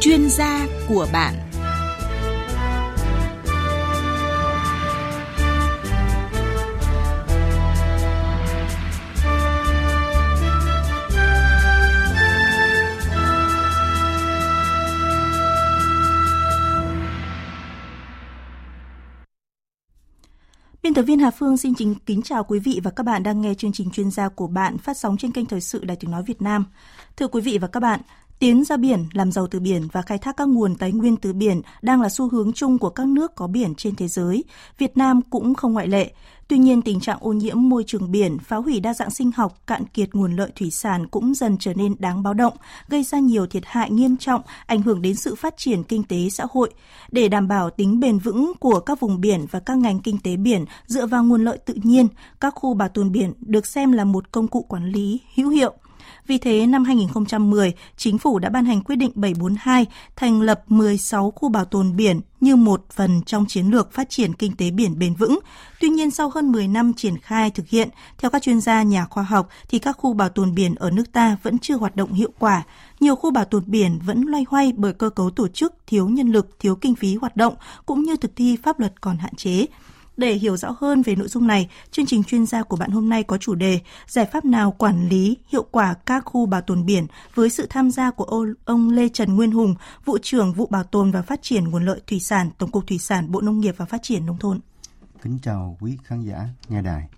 chuyên gia của bạn Biên tập viên Hà Phương xin chính kính chào quý vị và các bạn đang nghe chương trình chuyên gia của bạn phát sóng trên kênh Thời sự Đài Tiếng Nói Việt Nam. Thưa quý vị và các bạn, Tiến ra biển, làm giàu từ biển và khai thác các nguồn tài nguyên từ biển đang là xu hướng chung của các nước có biển trên thế giới. Việt Nam cũng không ngoại lệ. Tuy nhiên, tình trạng ô nhiễm môi trường biển, phá hủy đa dạng sinh học, cạn kiệt nguồn lợi thủy sản cũng dần trở nên đáng báo động, gây ra nhiều thiệt hại nghiêm trọng, ảnh hưởng đến sự phát triển kinh tế xã hội. Để đảm bảo tính bền vững của các vùng biển và các ngành kinh tế biển dựa vào nguồn lợi tự nhiên, các khu bảo tồn biển được xem là một công cụ quản lý hữu hiệu – vì thế, năm 2010, Chính phủ đã ban hành quyết định 742 thành lập 16 khu bảo tồn biển như một phần trong chiến lược phát triển kinh tế biển bền vững. Tuy nhiên, sau hơn 10 năm triển khai thực hiện, theo các chuyên gia nhà khoa học thì các khu bảo tồn biển ở nước ta vẫn chưa hoạt động hiệu quả. Nhiều khu bảo tồn biển vẫn loay hoay bởi cơ cấu tổ chức, thiếu nhân lực, thiếu kinh phí hoạt động cũng như thực thi pháp luật còn hạn chế. Để hiểu rõ hơn về nội dung này, chương trình chuyên gia của bạn hôm nay có chủ đề Giải pháp nào quản lý hiệu quả các khu bảo tồn biển với sự tham gia của ông Lê Trần Nguyên Hùng, vụ trưởng vụ bảo tồn và phát triển nguồn lợi thủy sản, Tổng cục Thủy sản, Bộ Nông nghiệp và Phát triển Nông thôn. Kính chào quý khán giả nghe đài.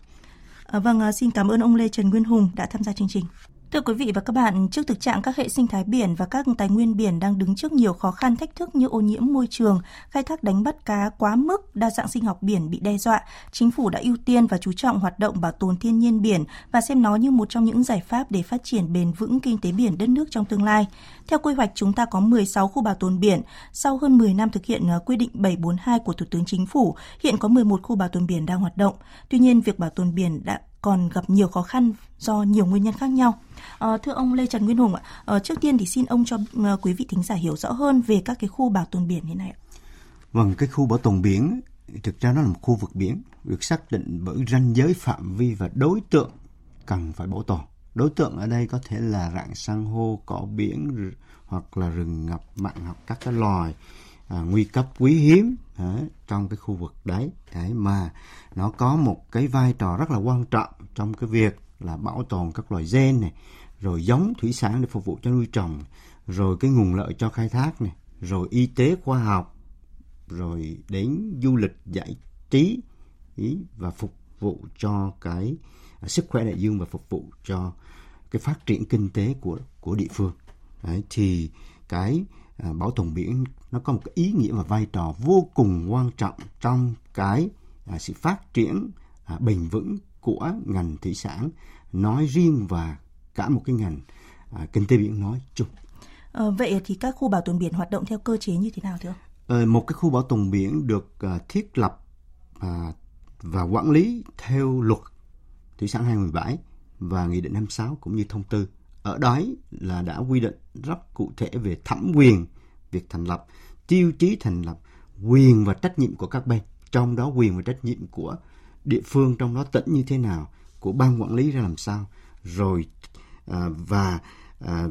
À, vâng, à, xin cảm ơn ông Lê Trần Nguyên Hùng đã tham gia chương trình. Thưa quý vị và các bạn, trước thực trạng các hệ sinh thái biển và các tài nguyên biển đang đứng trước nhiều khó khăn thách thức như ô nhiễm môi trường, khai thác đánh bắt cá quá mức, đa dạng sinh học biển bị đe dọa, chính phủ đã ưu tiên và chú trọng hoạt động bảo tồn thiên nhiên biển và xem nó như một trong những giải pháp để phát triển bền vững kinh tế biển đất nước trong tương lai. Theo quy hoạch, chúng ta có 16 khu bảo tồn biển. Sau hơn 10 năm thực hiện ờ, quy định 742 của Thủ tướng Chính phủ, hiện có 11 khu bảo tồn biển đang hoạt động. Tuy nhiên, việc bảo tồn biển đã còn gặp nhiều khó khăn do nhiều nguyên nhân khác nhau. À, thưa ông Lê Trần Nguyên Hùng ạ, à, trước tiên thì xin ông cho ờ, quý vị thính giả hiểu rõ hơn về các cái khu bảo tồn biển như này ạ. Vâng, cái khu bảo tồn biển thực ra nó là một khu vực biển được xác định bởi ranh giới phạm vi và đối tượng cần phải bảo tồn. Đối tượng ở đây có thể là rạn san hô, cỏ biển hoặc là rừng ngập mặn hoặc các cái loài à, nguy cấp quý hiếm à, trong cái khu vực đấy. Đấy mà nó có một cái vai trò rất là quan trọng trong cái việc là bảo tồn các loài gen này rồi giống thủy sản để phục vụ cho nuôi trồng rồi cái nguồn lợi cho khai thác này rồi y tế khoa học rồi đến du lịch giải trí ý, và phục vụ cho cái à, sức khỏe đại dương và phục vụ cho cái phát triển kinh tế của của địa phương. Đấy thì cái à, bảo tồn biển nó có một cái ý nghĩa và vai trò vô cùng quan trọng trong cái à, sự phát triển à, bền vững của ngành thủy sản nói riêng và cả một cái ngành à, kinh tế biển nói chung. À, vậy thì các khu bảo tồn biển hoạt động theo cơ chế như thế nào thưa ông? À, một cái khu bảo tồn biển được à, thiết lập à, và quản lý theo luật thủy sản 2017 và nghị định 56 cũng như thông tư ở đấy là đã quy định rất cụ thể về thẩm quyền việc thành lập, tiêu chí thành lập, quyền và trách nhiệm của các bên, trong đó quyền và trách nhiệm của địa phương trong đó tỉnh như thế nào, của ban quản lý ra làm sao, rồi à, và à,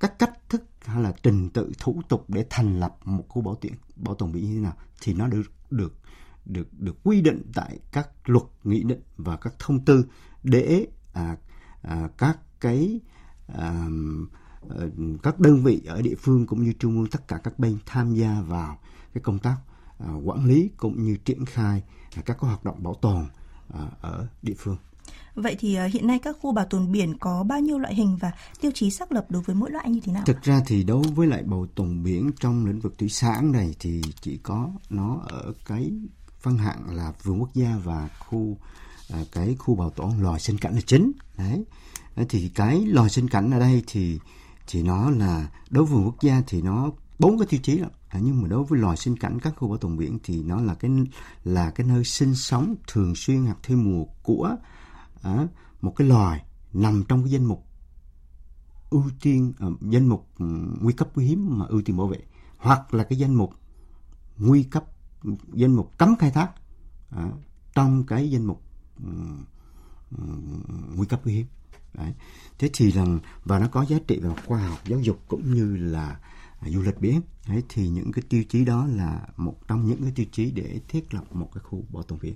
các cách thức hay là trình tự thủ tục để thành lập một khu bảo tiện bảo tồn biển như thế nào thì nó được được được được quy định tại các luật nghị định và các thông tư để à, à, các cái à, các đơn vị ở địa phương cũng như trung ương tất cả các bên tham gia vào cái công tác à, quản lý cũng như triển khai các hoạt động bảo tồn à, ở địa phương. Vậy thì hiện nay các khu bảo tồn biển có bao nhiêu loại hình và tiêu chí xác lập đối với mỗi loại như thế nào? Thực ra thì đối với lại bảo tồn biển trong lĩnh vực thủy sản này thì chỉ có nó ở cái phân hạng là vườn quốc gia và khu cái khu bảo tồn loài sinh cảnh là chính. Đấy. Thì cái loài sinh cảnh ở đây thì thì nó là đối với vườn quốc gia thì nó bốn cái tiêu chí đó. À, nhưng mà đối với loài sinh cảnh các khu bảo tồn biển thì nó là cái là cái nơi sinh sống thường xuyên hoặc theo mùa của à, một cái loài nằm trong cái danh mục ưu tiên à, danh mục ừ, nguy cấp quý hiếm mà ưu tiên bảo vệ. Hoặc là cái danh mục nguy cấp danh mục cấm khai thác à, trong cái danh mục um, um, nguy cấp quý hiếm. Đấy. Thế thì rằng và nó có giá trị về khoa học giáo dục cũng như là à, du lịch biển đấy thì những cái tiêu chí đó là một trong những cái tiêu chí để thiết lập một cái khu bảo tồn biển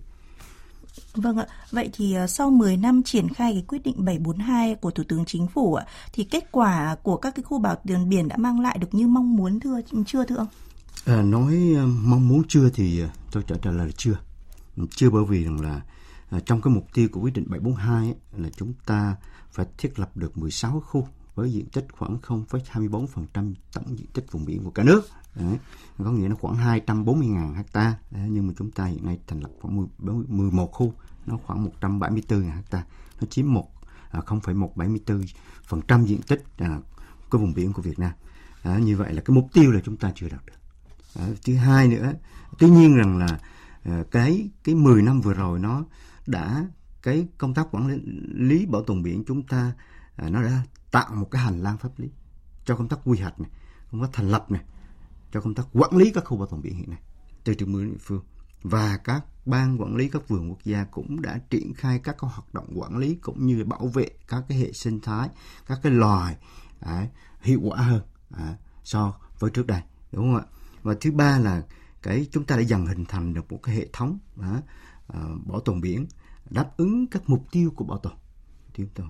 Vâng ạ, vậy thì uh, sau 10 năm triển khai cái quyết định 742 của Thủ tướng Chính phủ thì kết quả của các cái khu bảo tồn biển đã mang lại được như mong muốn thưa chưa thưa ông? À, nói uh, mong muốn chưa thì tôi trả lời là chưa. Chưa bởi vì rằng là trong cái mục tiêu của quyết định 742 ấy, là chúng ta phải thiết lập được 16 khu với diện tích khoảng 0,24% tổng diện tích vùng biển của cả nước. Đấy. Có nghĩa là khoảng 240.000 hecta nhưng mà chúng ta hiện nay thành lập khoảng 11 khu, nó khoảng 174.000 hecta, nó chiếm một à, 0,174% diện tích à, cái vùng biển của Việt Nam. À, như vậy là cái mục tiêu là chúng ta chưa đạt được. À, thứ hai nữa, tuy nhiên rằng là à, cái cái 10 năm vừa rồi nó đã cái công tác quản lý, lý bảo tồn biển chúng ta à, nó đã tạo một cái hành lang pháp lý cho công tác quy hoạch này, công tác thành lập này, cho công tác quản lý các khu bảo tồn biển hiện nay từ trung ương địa phương. Và các ban quản lý các vườn quốc gia cũng đã triển khai các cái hoạt động quản lý cũng như bảo vệ các cái hệ sinh thái các cái loài à, hiệu quả hơn à, so với trước đây đúng không ạ? Và thứ ba là cái chúng ta đã dần hình thành được một cái hệ thống à, à, bảo tồn biển đáp ứng các mục tiêu của bảo tồn tiêu tồn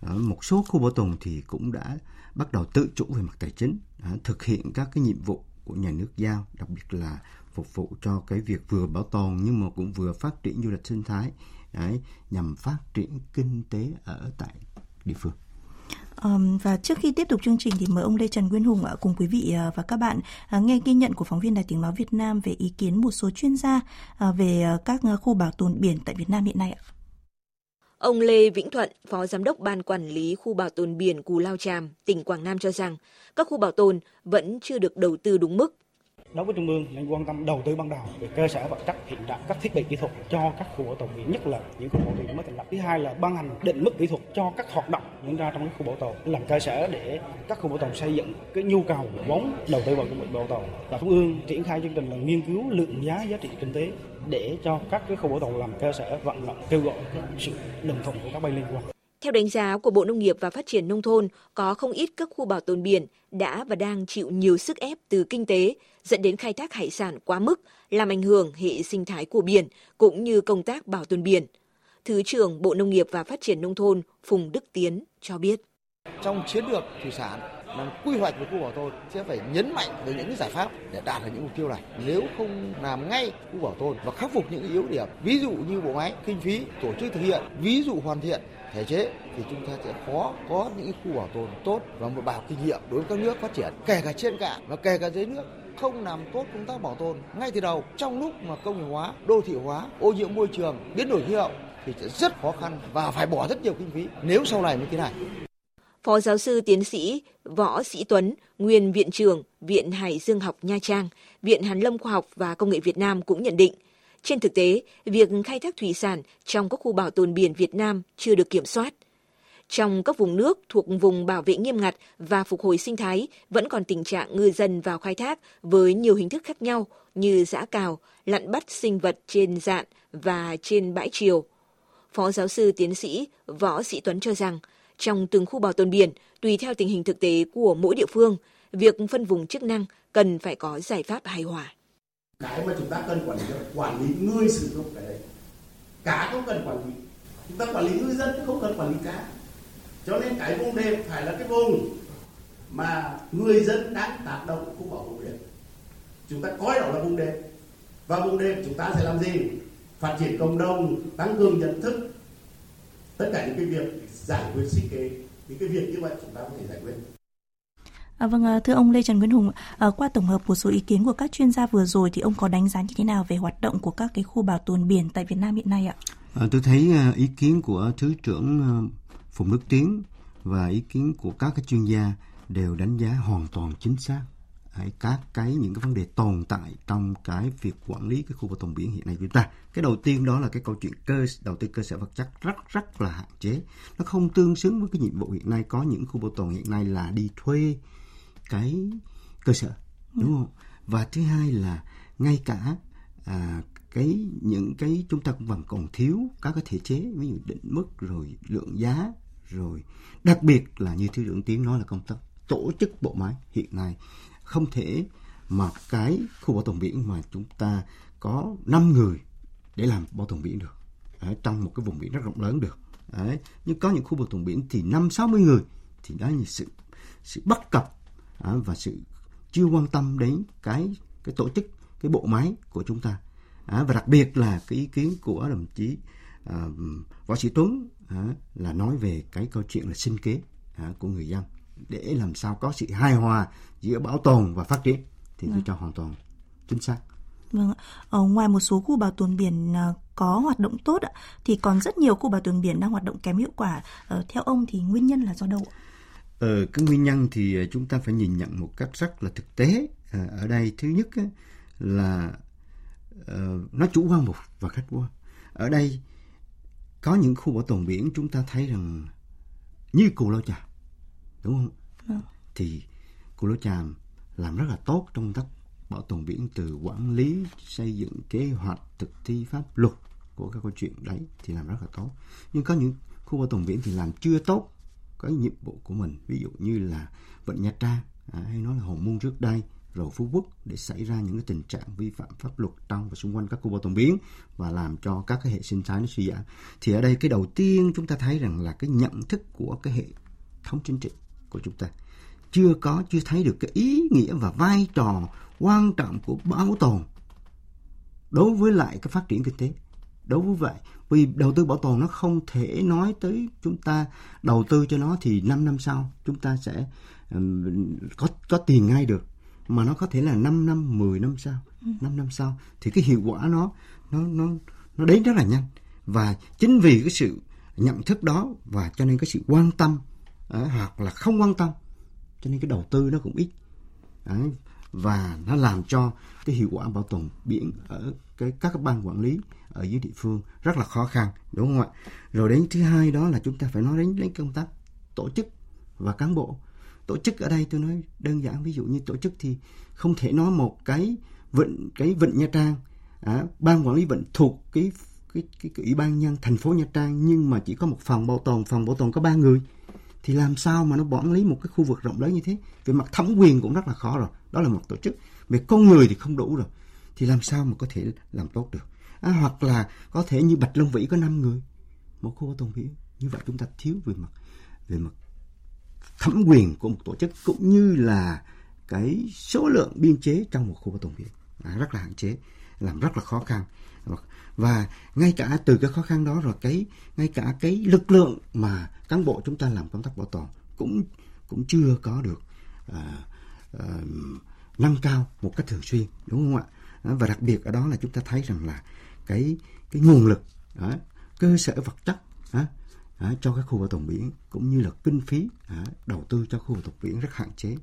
à, một số khu bảo tồn thì cũng đã bắt đầu tự chủ về mặt tài chính à, thực hiện các cái nhiệm vụ của nhà nước giao đặc biệt là phục vụ cho cái việc vừa bảo tồn nhưng mà cũng vừa phát triển du lịch sinh thái đấy, nhằm phát triển kinh tế ở tại địa phương. Um, và trước khi tiếp tục chương trình thì mời ông Lê Trần Nguyên Hùng uh, cùng quý vị uh, và các bạn uh, nghe ghi nhận của phóng viên Đài Tiếng Nói Việt Nam về ý kiến một số chuyên gia uh, về uh, các uh, khu bảo tồn biển tại Việt Nam hiện nay ạ. Ông Lê Vĩnh Thuận, Phó Giám đốc Ban Quản lý Khu Bảo tồn Biển Cù Lao Tràm, tỉnh Quảng Nam cho rằng các khu bảo tồn vẫn chưa được đầu tư đúng mức đối với trung ương nên quan tâm đầu tư ban đầu về cơ sở vật chất, hiện đại, các thiết bị kỹ thuật cho các khu bảo tồn biển, nhất là những khu bảo tồn mới thành lập. Thứ hai là ban hành định mức kỹ thuật cho các hoạt động diễn ra trong các khu bảo tồn, làm cơ sở để các khu bảo tồn xây dựng cái nhu cầu vốn đầu tư vào cái bảo tồn. Và trung ương triển khai chương trình là nghiên cứu lượng giá giá trị kinh tế để cho các cái khu bảo tồn làm cơ sở vận động kêu gọi sự đồng thuận của các bên liên quan theo đánh giá của Bộ Nông nghiệp và Phát triển Nông thôn, có không ít các khu bảo tồn biển đã và đang chịu nhiều sức ép từ kinh tế, dẫn đến khai thác hải sản quá mức, làm ảnh hưởng hệ sinh thái của biển, cũng như công tác bảo tồn biển. Thứ trưởng Bộ Nông nghiệp và Phát triển Nông thôn Phùng Đức Tiến cho biết. Trong chiến lược thủy sản, làm quy hoạch về khu bảo tồn sẽ phải nhấn mạnh về những giải pháp để đạt được những mục tiêu này. Nếu không làm ngay khu bảo tồn và khắc phục những yếu điểm, ví dụ như bộ máy, kinh phí, tổ chức thực hiện, ví dụ hoàn thiện thể chế thì chúng ta sẽ khó có những khu bảo tồn tốt và một bài học kinh nghiệm đối với các nước phát triển kể cả trên cạn và kể cả dưới nước không làm tốt công tác bảo tồn ngay từ đầu trong lúc mà công nghiệp hóa, đô thị hóa, ô nhiễm môi trường, biến đổi khí hậu thì sẽ rất khó khăn và phải bỏ rất nhiều kinh phí nếu sau này như thế này. Phó giáo sư tiến sĩ Võ Sĩ Tuấn, nguyên viện trưởng Viện Hải Dương học Nha Trang, Viện Hàn Lâm Khoa học và Công nghệ Việt Nam cũng nhận định, trên thực tế, việc khai thác thủy sản trong các khu bảo tồn biển Việt Nam chưa được kiểm soát. Trong các vùng nước thuộc vùng bảo vệ nghiêm ngặt và phục hồi sinh thái vẫn còn tình trạng ngư dân vào khai thác với nhiều hình thức khác nhau như giã cào, lặn bắt sinh vật trên dạn và trên bãi triều. Phó giáo sư tiến sĩ Võ Sĩ Tuấn cho rằng, trong từng khu bảo tồn biển, tùy theo tình hình thực tế của mỗi địa phương, việc phân vùng chức năng cần phải có giải pháp hài hòa cái mà chúng ta cần quản lý là quản lý người sử dụng cái đấy. Cá không cần quản lý. Chúng ta quản lý ngư dân không cần quản lý cá. Cho nên cái vùng đệm phải là cái vùng mà người dân đang tác động khu bảo hộ biển. Chúng ta coi đó là vùng đệm. Và vùng đệm chúng ta sẽ làm gì? Phát triển cộng đồng, tăng cường nhận thức. Tất cả những cái việc giải quyết sinh kế, những cái việc như vậy chúng ta có thể giải quyết. À, vâng, à, thưa ông Lê Trần Nguyễn Hùng, à, qua tổng hợp một số ý kiến của các chuyên gia vừa rồi thì ông có đánh giá như thế nào về hoạt động của các cái khu bảo tồn biển tại Việt Nam hiện nay ạ? À, tôi thấy à, ý kiến của Thứ trưởng à, Phùng Đức Tiến và ý kiến của các cái chuyên gia đều đánh giá hoàn toàn chính xác. Các cái những cái vấn đề tồn tại trong cái việc quản lý cái khu bảo tồn biển hiện nay của chúng ta. Cái đầu tiên đó là cái câu chuyện cơ đầu tư cơ sở vật chất rất rất là hạn chế. Nó không tương xứng với cái nhiệm vụ hiện nay. Có những khu bảo tồn hiện nay là đi thuê cái cơ sở đúng không? Và thứ hai là ngay cả à, cái những cái chúng ta cũng vẫn còn thiếu các cái thể chế ví dụ định mức rồi lượng giá rồi đặc biệt là như thứ trưởng tiến nói là công tác tổ chức bộ máy hiện nay không thể mà cái khu bảo tồn biển mà chúng ta có 5 người để làm bảo tồn biển được. Ở trong một cái vùng biển rất rộng lớn được. Đấy. nhưng có những khu bảo tồn biển thì năm sáu mươi người thì đó là sự sự bất cập à, và sự chưa quan tâm đến cái cái tổ chức cái bộ máy của chúng ta. À, và đặc biệt là cái ý kiến của đồng chí à, võ sĩ tuấn à, là nói về cái câu chuyện là sinh kế à, của người dân. Để làm sao có sự hài hòa giữa bảo tồn và phát triển thì tôi cho hoàn toàn chính xác. Vâng, ở ngoài một số khu bảo tồn biển à, có hoạt động tốt ạ, thì còn rất nhiều khu bảo tồn biển đang hoạt động kém hiệu quả. Ờ, theo ông thì nguyên nhân là do đâu ạ? Ờ, cái nguyên nhân thì chúng ta phải nhìn nhận một cách rất là thực tế. À, ở đây thứ nhất á, là uh, nó chủ quan một và khách quan. Ở đây có những khu bảo tồn biển chúng ta thấy rằng như Cù Lao Chàm, đúng không? Vâng. Thì Cù Lao Chàm làm rất là tốt trong công tác bảo tồn biển từ quản lý xây dựng kế hoạch thực thi pháp luật của các câu chuyện đấy thì làm rất là tốt nhưng có những khu bảo tồn biển thì làm chưa tốt cái nhiệm vụ của mình. Ví dụ như là vịnh nha trang à, hay nói là hòn môn trước đây rồi phú quốc để xảy ra những cái tình trạng vi phạm pháp luật trong và xung quanh các khu bảo tồn biển và làm cho các cái hệ sinh thái nó suy giảm. Thì ở đây cái đầu tiên chúng ta thấy rằng là cái nhận thức của cái hệ thống chính trị của chúng ta chưa có chưa thấy được cái ý nghĩa và vai trò quan trọng của bảo tồn đối với lại cái phát triển kinh tế đối với vậy vì đầu tư bảo tồn nó không thể nói tới chúng ta đầu tư cho nó thì 5 năm sau chúng ta sẽ um, có có tiền ngay được mà nó có thể là 5 năm 10 năm sau ừ. 5 năm sau thì cái hiệu quả nó nó nó nó đến rất là nhanh và chính vì cái sự nhận thức đó và cho nên cái sự quan tâm à, hoặc là không quan tâm cho nên cái đầu tư nó cũng ít Đấy và nó làm cho cái hiệu quả bảo tồn biển ở cái các ban quản lý ở dưới địa phương rất là khó khăn đúng không ạ? Rồi đến thứ hai đó là chúng ta phải nói đến đến công tác tổ chức và cán bộ. Tổ chức ở đây tôi nói đơn giản ví dụ như tổ chức thì không thể nói một cái vịnh cái vịnh nha trang à, ban quản lý vịnh thuộc cái cái, cái, cái ủy ban nhân thành phố nha trang nhưng mà chỉ có một phòng bảo tồn phòng bảo tồn có ba người. Thì làm sao mà nó quản lý một cái khu vực rộng lớn như thế? Về mặt thẩm quyền cũng rất là khó rồi đó là một tổ chức. Về con người thì không đủ rồi. Thì làm sao mà có thể làm tốt được? À, hoặc là có thể như bạch long vĩ có 5 người. Một khu bảo tồn biển. Như vậy chúng ta thiếu về mặt về mặt thẩm quyền của một tổ chức cũng như là cái số lượng biên chế trong một khu bảo tồn biển. À, rất là hạn chế làm rất là khó khăn. Và ngay cả từ cái khó khăn đó rồi cái ngay cả cái lực lượng mà cán bộ chúng ta làm công tác bảo tồn cũng cũng chưa có được à, nâng cao một cách thường xuyên đúng không ạ và đặc biệt ở đó là chúng ta thấy rằng là cái cái nguồn lực đó, cơ sở vật chất đó, đó, cho các khu bảo tồn biển cũng như là kinh phí đó, đầu tư cho khu bảo tồn biển rất hạn chế.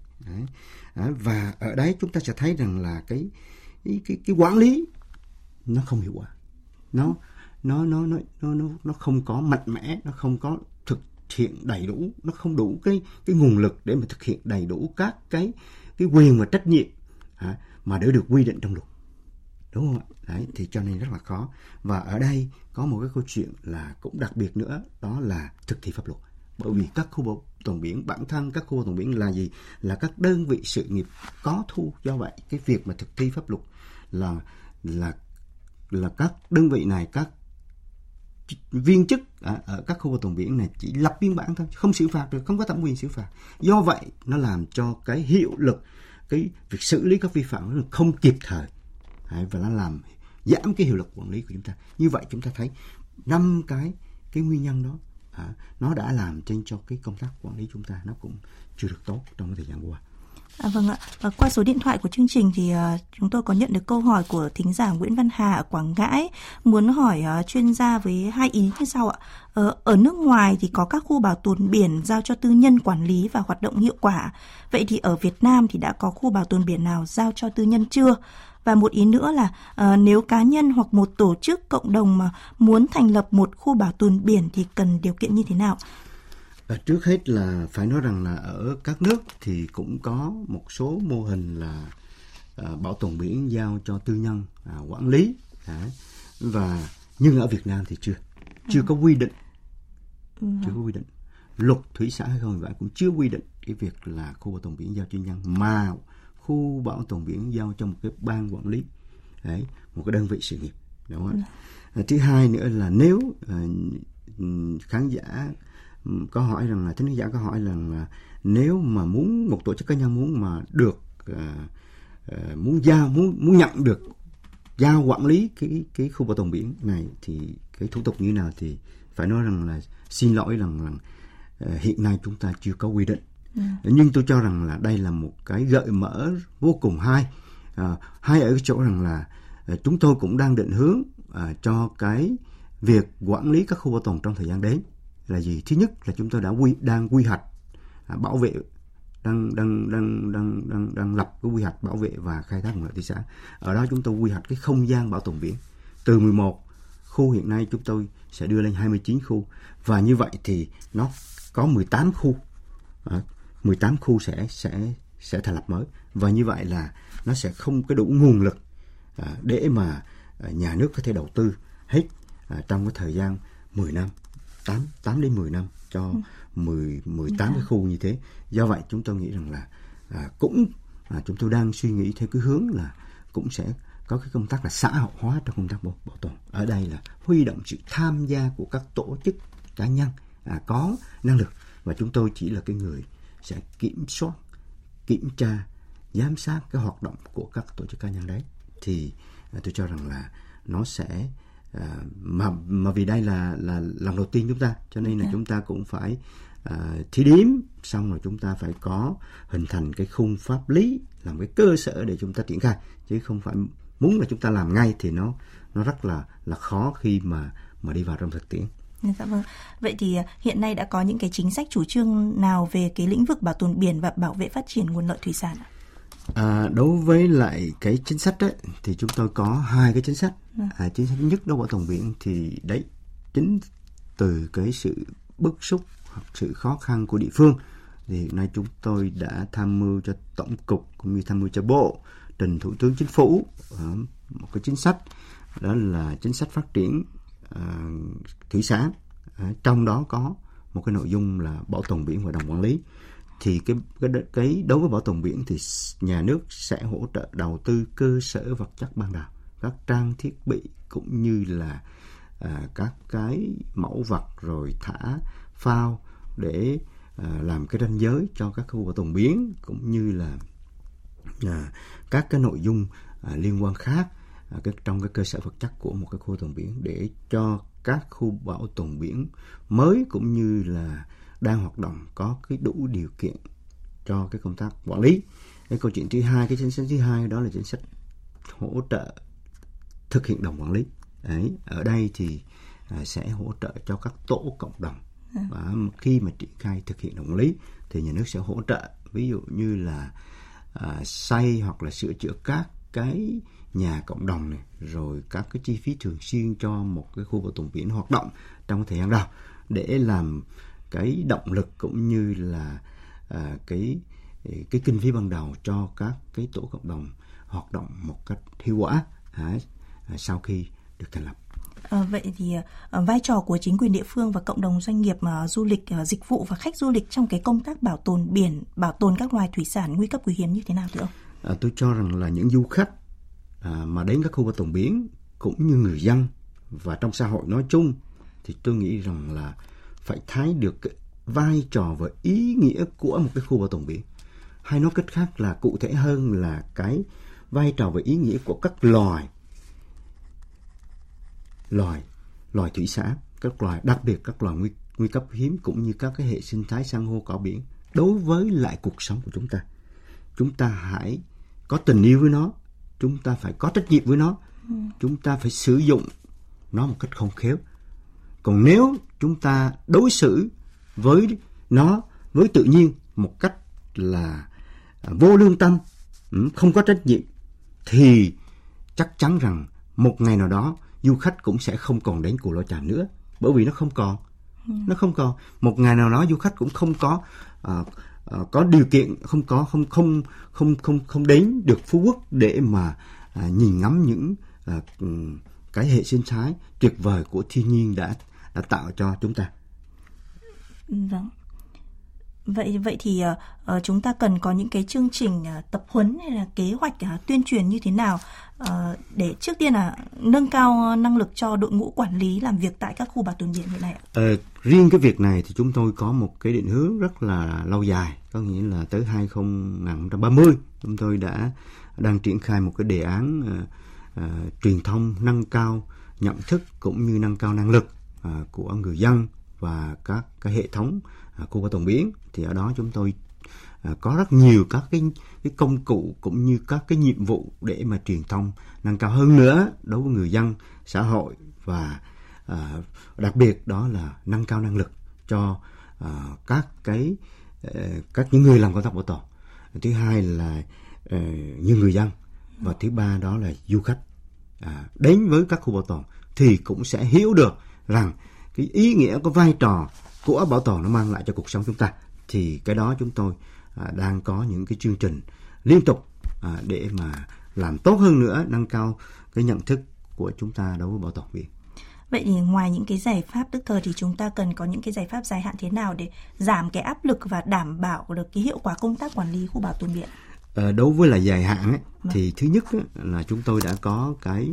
Đó, và ở đấy chúng ta sẽ thấy rằng là cái cái cái, cái quản lý nó không hiệu quả nó nó nó nó nó nó nó không có mạnh mẽ nó không có thực hiện đầy đủ nó không đủ cái cái nguồn lực để mà thực hiện đầy đủ các cái cái quyền và trách nhiệm à, mà để được quy định trong luật. Đúng không ạ? Đấy thì cho nên rất là khó. Và ở đây có một cái câu chuyện là cũng đặc biệt nữa đó là thực thi pháp luật. Bởi vì các khu bảo tồn biển bản thân các khu bảo tồn biển là gì? Là các đơn vị sự nghiệp có thu. Do vậy cái việc mà thực thi pháp luật là là là các đơn vị này các viên chức ở, ở các khu bảo tồn biển này chỉ lập biên bản thôi không xử phạt được không có thẩm quyền xử phạt. Do vậy nó làm cho cái hiệu lực cái việc xử lý các vi phạm nó không kịp thời. Và nó làm giảm cái hiệu lực quản lý của chúng ta. Như vậy chúng ta thấy năm cái cái nguyên nhân đó à, nó đã làm trên cho cái công tác quản lý chúng ta nó cũng chưa được tốt trong cái thời gian qua. À, vâng ạ. À, qua số điện thoại của chương trình thì uh, chúng tôi có nhận được câu hỏi của thính giả Nguyễn Văn Hà ở Quảng Ngãi muốn hỏi uh, chuyên gia với hai ý như sau ạ. Ờ, ở nước ngoài thì có các khu bảo tồn biển giao cho tư nhân quản lý và hoạt động hiệu quả. Vậy thì ở Việt Nam thì đã có khu bảo tồn biển nào giao cho tư nhân chưa? Và một ý nữa là uh, nếu cá nhân hoặc một tổ chức cộng đồng mà muốn thành lập một khu bảo tồn biển thì cần điều kiện như thế nào? À, trước hết là phải nói rằng là ở các nước thì cũng có một số mô hình là à, bảo tồn biển giao cho tư nhân à, quản lý. À, và nhưng ở Việt Nam thì chưa. Chưa ừ. có quy định. Ừ. chưa có quy định. Luật thủy sản hay không vậy cũng chưa quy định cái việc là khu bảo tồn biển giao cho nhân mà khu bảo tồn biển giao cho một cái ban quản lý. Đấy một cái đơn vị sự nghiệp. Đúng không ạ? Thứ hai nữa là nếu uh, khán giả có hỏi rằng là thính giả có hỏi rằng là nếu mà muốn một tổ chức cá nhân muốn mà được uh, muốn giao muốn muốn nhận được giao quản lý cái cái khu bảo tồn biển này thì cái thủ tục như thế nào thì phải nói rằng là xin lỗi rằng là uh, hiện nay chúng ta chưa có quy định. Ừ. nhưng tôi cho rằng là đây là một cái gợi mở vô cùng hay. Uh, hay ở cái chỗ rằng là uh, chúng tôi cũng đang định hướng uh, cho cái việc quản lý các khu bảo tồn trong thời gian đến là gì? Thứ nhất là chúng tôi đã quy đang quy hoạch à, bảo vệ đang đang đang đang đang đang lập cái quy hoạch bảo vệ và khai thác nguồn lợi thủy sản ở đó chúng tôi quy hoạch cái không gian bảo tồn biển. Từ 11 khu hiện nay chúng tôi sẽ đưa lên 29 khu. Và như vậy thì nó có 18 khu. À, 18 khu sẽ sẽ sẽ thành lập mới. Và như vậy là nó sẽ không có đủ nguồn lực à, để mà à, nhà nước có thể đầu tư hết à, trong cái thời gian 10 năm. 8 8 đến 10 năm cho ừ. 10 18 cái dạ. khu như thế. Do vậy chúng tôi nghĩ rằng là à, cũng à, chúng tôi đang suy nghĩ theo cái hướng là cũng sẽ có cái công tác là xã hội hóa trong công tác bảo, bảo tồn. Ở đây là huy động sự tham gia của các tổ chức cá nhân à, có năng lực và chúng tôi chỉ là cái người sẽ kiểm soát, kiểm tra, giám sát cái hoạt động của các tổ chức cá nhân đấy thì à, tôi cho rằng là nó sẽ à, mà mà vì đây là là lần đầu tiên chúng ta cho nên là dạ. chúng ta cũng phải à, thí điểm xong rồi chúng ta phải có hình thành cái khung pháp lý làm cái cơ sở để chúng ta triển khai chứ không phải muốn là chúng ta làm ngay thì nó nó rất là là khó khi mà mà đi vào trong thực tiễn. Dạ vâng. Vậy thì à, hiện nay đã có những cái chính sách chủ trương nào về cái lĩnh vực bảo tồn biển và bảo vệ phát triển nguồn lợi thủy sản ạ? À, đối với lại cái chính sách đấy thì chúng tôi có hai cái chính sách. Vâng. À, chính sách nhất đối với tồn biển thì đấy chính từ cái sự bức xúc hoặc sự khó khăn của địa phương thì hiện nay chúng tôi đã tham mưu cho tổng cục cũng như tham mưu cho bộ trình thủ tướng chính phủ uh, một cái chính sách đó là chính sách phát triển uh, thủy sản uh, trong đó có một cái nội dung là bảo tồn biển và đồng quản lý thì cái cái cái đối với bảo tồn biển thì nhà nước sẽ hỗ trợ đầu tư cơ sở vật chất ban đầu các trang thiết bị cũng như là à, các cái mẫu vật rồi thả phao để à, làm cái ranh giới cho các khu bảo tồn biển cũng như là à, các cái nội dung à, liên quan khác à, cái, trong cái cơ sở vật chất của một cái khu bảo tồn biển để cho các khu bảo tồn biển mới cũng như là đang hoạt động có cái đủ điều kiện cho cái công tác quản lý. Cái câu chuyện thứ hai cái chính sách thứ hai đó là chính sách hỗ trợ thực hiện đồng quản lý. Đấy ở đây thì à, sẽ hỗ trợ cho các tổ cộng đồng. À. và khi mà triển khai thực hiện đồng quản lý thì nhà nước sẽ hỗ trợ ví dụ như là à, xây hoặc là sửa chữa các cái nhà cộng đồng này rồi các cái chi phí thường xuyên cho một cái khu bảo tồn biển hoạt động trong thời gian đầu để làm cái động lực cũng như là à, cái cái kinh phí ban đầu cho các cái tổ cộng đồng hoạt động một cách hiệu quả à, sau khi được thành lập. À, vậy thì à, vai trò của chính quyền địa phương và cộng đồng doanh nghiệp à, du lịch, à, dịch vụ và khách du lịch trong cái công tác bảo tồn biển, bảo tồn các loài thủy sản nguy cấp quý hiếm như thế nào thưa ông? À, tôi cho rằng là những du khách à, mà đến các khu bảo tồn biển cũng như người dân và trong xã hội nói chung thì tôi nghĩ rằng là phải thấy được cái vai trò và ý nghĩa của một cái khu bảo tồn biển. Hay nói cách khác là cụ thể hơn là cái vai trò và ý nghĩa của các loài loài loài thủy sản các loài đặc biệt các loài nguy, nguy cấp hiếm cũng như các cái hệ sinh thái san hô cỏ biển đối với lại cuộc sống của chúng ta. Chúng ta hãy có tình yêu với nó chúng ta phải có trách nhiệm với nó ừ. chúng ta phải sử dụng nó một cách không khéo còn nếu chúng ta đối xử với nó với tự nhiên một cách là vô lương tâm ừ, không có trách nhiệm thì chắc chắn rằng một ngày nào đó du khách cũng sẽ không còn đến cù lao chàm nữa bởi vì nó không còn nó không còn. Một ngày nào đó du khách cũng không có uh, uh, có điều kiện không có không không không không không đến được phú quốc để mà uh, nhìn ngắm những uh, cái hệ sinh thái tuyệt vời của thiên nhiên đã đã tạo cho chúng ta Vâng. Vậy vậy thì uh, chúng ta cần có những cái chương trình uh, tập huấn hay là kế hoạch uh, tuyên truyền như thế nào uh, để trước tiên là nâng cao năng lực cho đội ngũ quản lý làm việc tại các khu bảo tồn biển hiện nay. Uh, riêng cái việc này thì chúng tôi có một cái định hướng rất là lâu dài, có nghĩa là tới 2030 chúng tôi đã đang triển khai một cái đề án uh, uh, truyền thông nâng cao nhận thức cũng như nâng cao năng lực À, của người dân và các cái hệ thống à, khu bảo tồn biển thì ở đó chúng tôi à, có rất nhiều các cái cái công cụ cũng như các cái nhiệm vụ để mà truyền thông nâng cao hơn nữa đối với người dân xã hội và đặc biệt đó là nâng cao năng lực cho các cái các những người làm công tác bảo tồn. Thứ hai là như người dân và thứ ba đó là du khách. À, đến với các khu bảo tồn thì cũng sẽ hiểu được rằng cái ý nghĩa cái vai trò của bảo tồn nó mang lại cho cuộc sống chúng ta thì cái đó chúng tôi à, đang có những cái chương trình liên tục à, để mà làm tốt hơn nữa nâng cao cái nhận thức của chúng ta đối với bảo tồn biển Vậy thì ngoài những cái giải pháp tức thời thì chúng ta cần có những cái giải pháp dài hạn thế nào để giảm cái áp lực và đảm bảo được cái hiệu quả công tác quản lý khu bảo tồn biển? À, đối với là dài hạn ấy, vâng. thì thứ nhất ấy, là chúng tôi đã có cái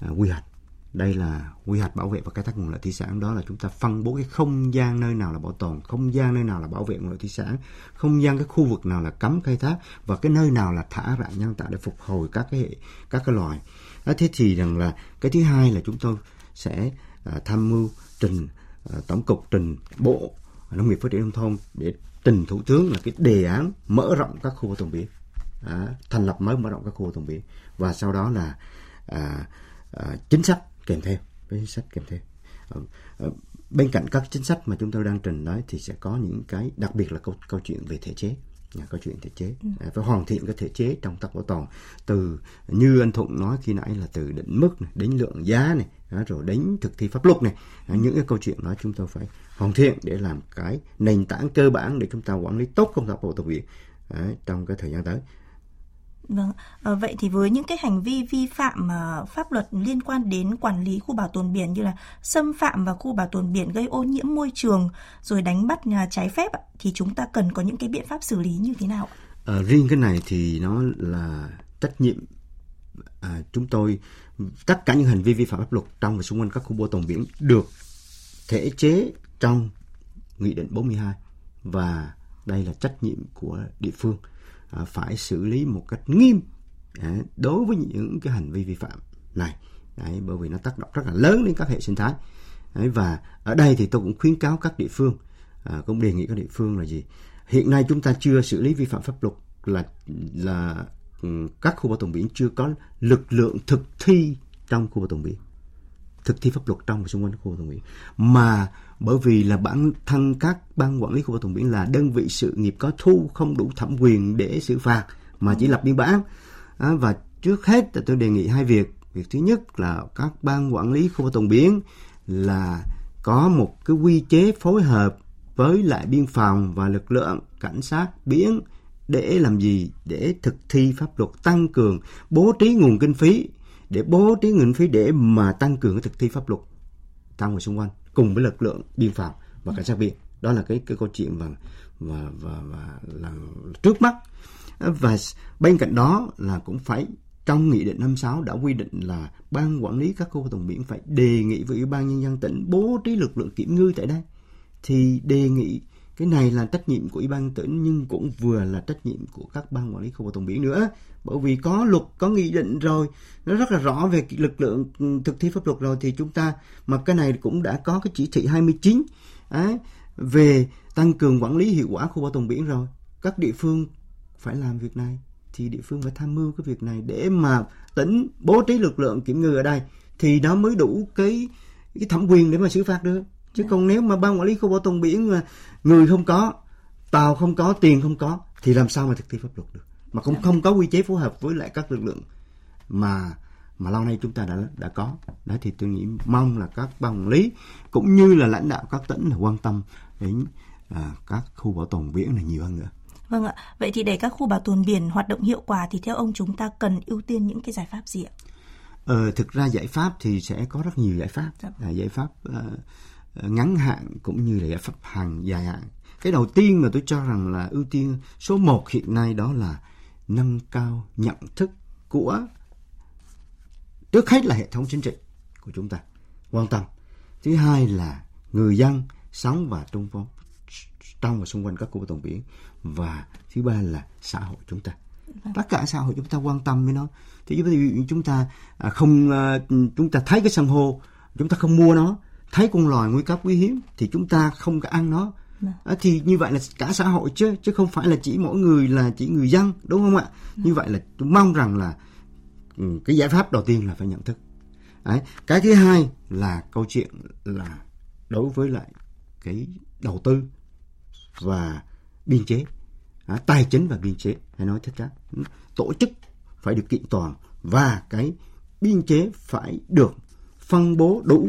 à, quy hoạch đây là quy hoạch bảo vệ và khai thác nguồn lợi thủy sản. Đó là chúng ta phân bố cái không gian nơi nào là bảo tồn không gian nơi nào là bảo vệ nguồn lợi thủy sản không gian cái khu vực nào là cấm khai thác và cái nơi nào là thả rạn nhân tạo để phục hồi các cái các cái loài. À, thế thì rằng là cái thứ hai là chúng tôi sẽ à, tham mưu trình à, tổng cục trình bộ nông nghiệp phát triển nông thôn để trình thủ tướng là cái đề án mở rộng các khu bảo tồn biển. À, thành lập mới mở rộng các khu bảo tồn biển. Và sau đó là à, à, chính sách kèm theo với chính sách kèm theo. Ờ, ờ, bên cạnh các chính sách mà chúng tôi đang trình nói thì sẽ có những cái đặc biệt là câu câu chuyện về thể chế là câu chuyện thể chế. Ừ. phải hoàn thiện cái thể chế trong tác bảo tồn từ như anh thuận nói khi nãy là từ định mức này, đến lượng giá này rồi đến thực thi pháp luật này những cái câu chuyện đó chúng tôi phải hoàn thiện để làm cái nền tảng cơ bản để chúng ta quản lý tốt công tác bảo tồn biển trong cái thời gian tới Vâng, à, vậy thì với những cái hành vi vi phạm uh, pháp luật liên quan đến quản lý khu bảo tồn biển như là xâm phạm vào khu bảo tồn biển gây ô nhiễm môi trường rồi đánh bắt uh, trái phép thì chúng ta cần có những cái biện pháp xử lý như thế nào? À, riêng cái này thì nó là trách nhiệm à, chúng tôi tất cả những hành vi vi phạm pháp luật trong và xung quanh các khu bảo tồn biển được thể chế trong nghị định 42 và đây là trách nhiệm của địa phương À, phải xử lý một cách nghiêm à, đối với những cái hành vi vi phạm này. Đấy, bởi vì nó tác động rất là lớn đến các hệ sinh thái. Đấy, và ở đây thì tôi cũng khuyến cáo các địa phương à, cũng đề nghị các địa phương là gì? Hiện nay chúng ta chưa xử lý vi phạm pháp luật là là ừ, các khu bảo tồn biển chưa có lực lượng thực thi trong khu bảo tồn biển thực thi pháp luật trong và xung quanh khu bảo tồn biển mà bởi vì là bản thân các ban quản lý khu bảo tồn biển là đơn vị sự nghiệp có thu không đủ thẩm quyền để xử phạt mà chỉ lập biên bản. À, và trước hết là tôi đề nghị hai việc. Việc thứ nhất là các ban quản lý khu bảo tồn biển là có một cái quy chế phối hợp với lại biên phòng và lực lượng cảnh sát biển để làm gì? Để thực thi pháp luật tăng cường bố trí nguồn kinh phí để bố trí nguồn phí để mà tăng cường cái thực thi pháp luật trong và xung quanh cùng với lực lượng biên phòng và cảnh sát biển. Đó là cái cái câu chuyện và và và, và là trước mắt. Và bên cạnh đó là cũng phải trong nghị định 56 đã quy định là ban quản lý các khu vực biển phải đề nghị với ủy ban nhân dân tỉnh bố trí lực lượng kiểm ngư tại đây. Thì đề nghị cái này là trách nhiệm của ủy ban tỉnh nhưng cũng vừa là trách nhiệm của các ban quản lý khu bảo tồn biển nữa. Bởi vì có luật có nghị định rồi nó rất là rõ về lực lượng ừ, thực thi pháp luật rồi thì chúng ta mà cái này cũng đã có cái chỉ thị 29 ấy, về tăng cường quản lý hiệu quả khu bảo tồn biển rồi. Các địa phương phải làm việc này thì địa phương phải tham mưu cái việc này để mà tỉnh bố trí lực lượng kiểm ngư ở đây thì nó mới đủ cái cái thẩm quyền để mà xử phạt được chứ còn nếu mà ban quản lý khu bảo tồn biển mà người không có tàu không có tiền không có thì làm sao mà thực thi pháp luật được mà cũng không có quy chế phối hợp với lại các lực lượng mà mà lâu nay chúng ta đã đã có đó thì tôi nghĩ mong là các ban quản lý cũng như là lãnh đạo các tỉnh là quan tâm đến à, các khu bảo tồn biển này nhiều hơn nữa Vâng ạ. Vậy thì để các khu bảo tồn biển hoạt động hiệu quả thì theo ông chúng ta cần ưu tiên những cái giải pháp gì ạ? Ờ, thực ra giải pháp thì sẽ có rất nhiều giải pháp. Dạ. À, giải pháp uh, ngắn hạn cũng như là giải pháp hàng dài hạn. Cái đầu tiên mà tôi cho rằng là ưu tiên số 1 hiện nay đó là nâng cao nhận thức của trước hết là hệ thống chính trị của chúng ta quan tâm. Thứ hai là người dân sống và trung phong trong và xung quanh các khu vực biển và thứ ba là xã hội chúng ta tất cả xã hội chúng ta quan tâm với nó thì chúng ta à, không à, chúng ta thấy cái san hô chúng ta không mua nó thấy con loài nguy cấp quý hiếm thì chúng ta không có ăn nó. À, thì như vậy là cả xã hội chứ chứ không phải là chỉ mỗi người là chỉ người dân đúng không ạ? Như vậy là tôi mong rằng là ừ, cái giải pháp đầu tiên là phải nhận thức. Đấy. cái thứ hai là câu chuyện là đối với lại cái đầu tư và biên chế. À, tài chính và biên chế hay nói thật ra tổ chức phải được kiện toàn và cái biên chế phải được phân bố đủ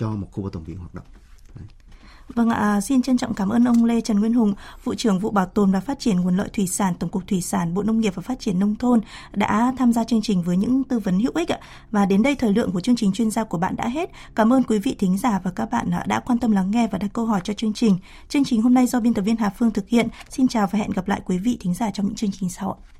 cho một khu bảo tồn biển hoạt động Vâng ạ, à, xin trân trọng cảm ơn ông Lê Trần Nguyên Hùng, vụ trưởng vụ bảo tồn và phát triển nguồn lợi thủy sản Tổng cục Thủy sản Bộ Nông nghiệp và Phát triển nông thôn đã tham gia chương trình với những tư vấn hữu ích ạ. Và đến đây thời lượng của chương trình chuyên gia của bạn đã hết. Cảm ơn quý vị thính giả và các bạn đã quan tâm lắng nghe và đặt câu hỏi cho chương trình. Chương trình hôm nay do biên tập viên Hà Phương thực hiện. Xin chào và hẹn gặp lại quý vị thính giả trong những chương trình sau ạ.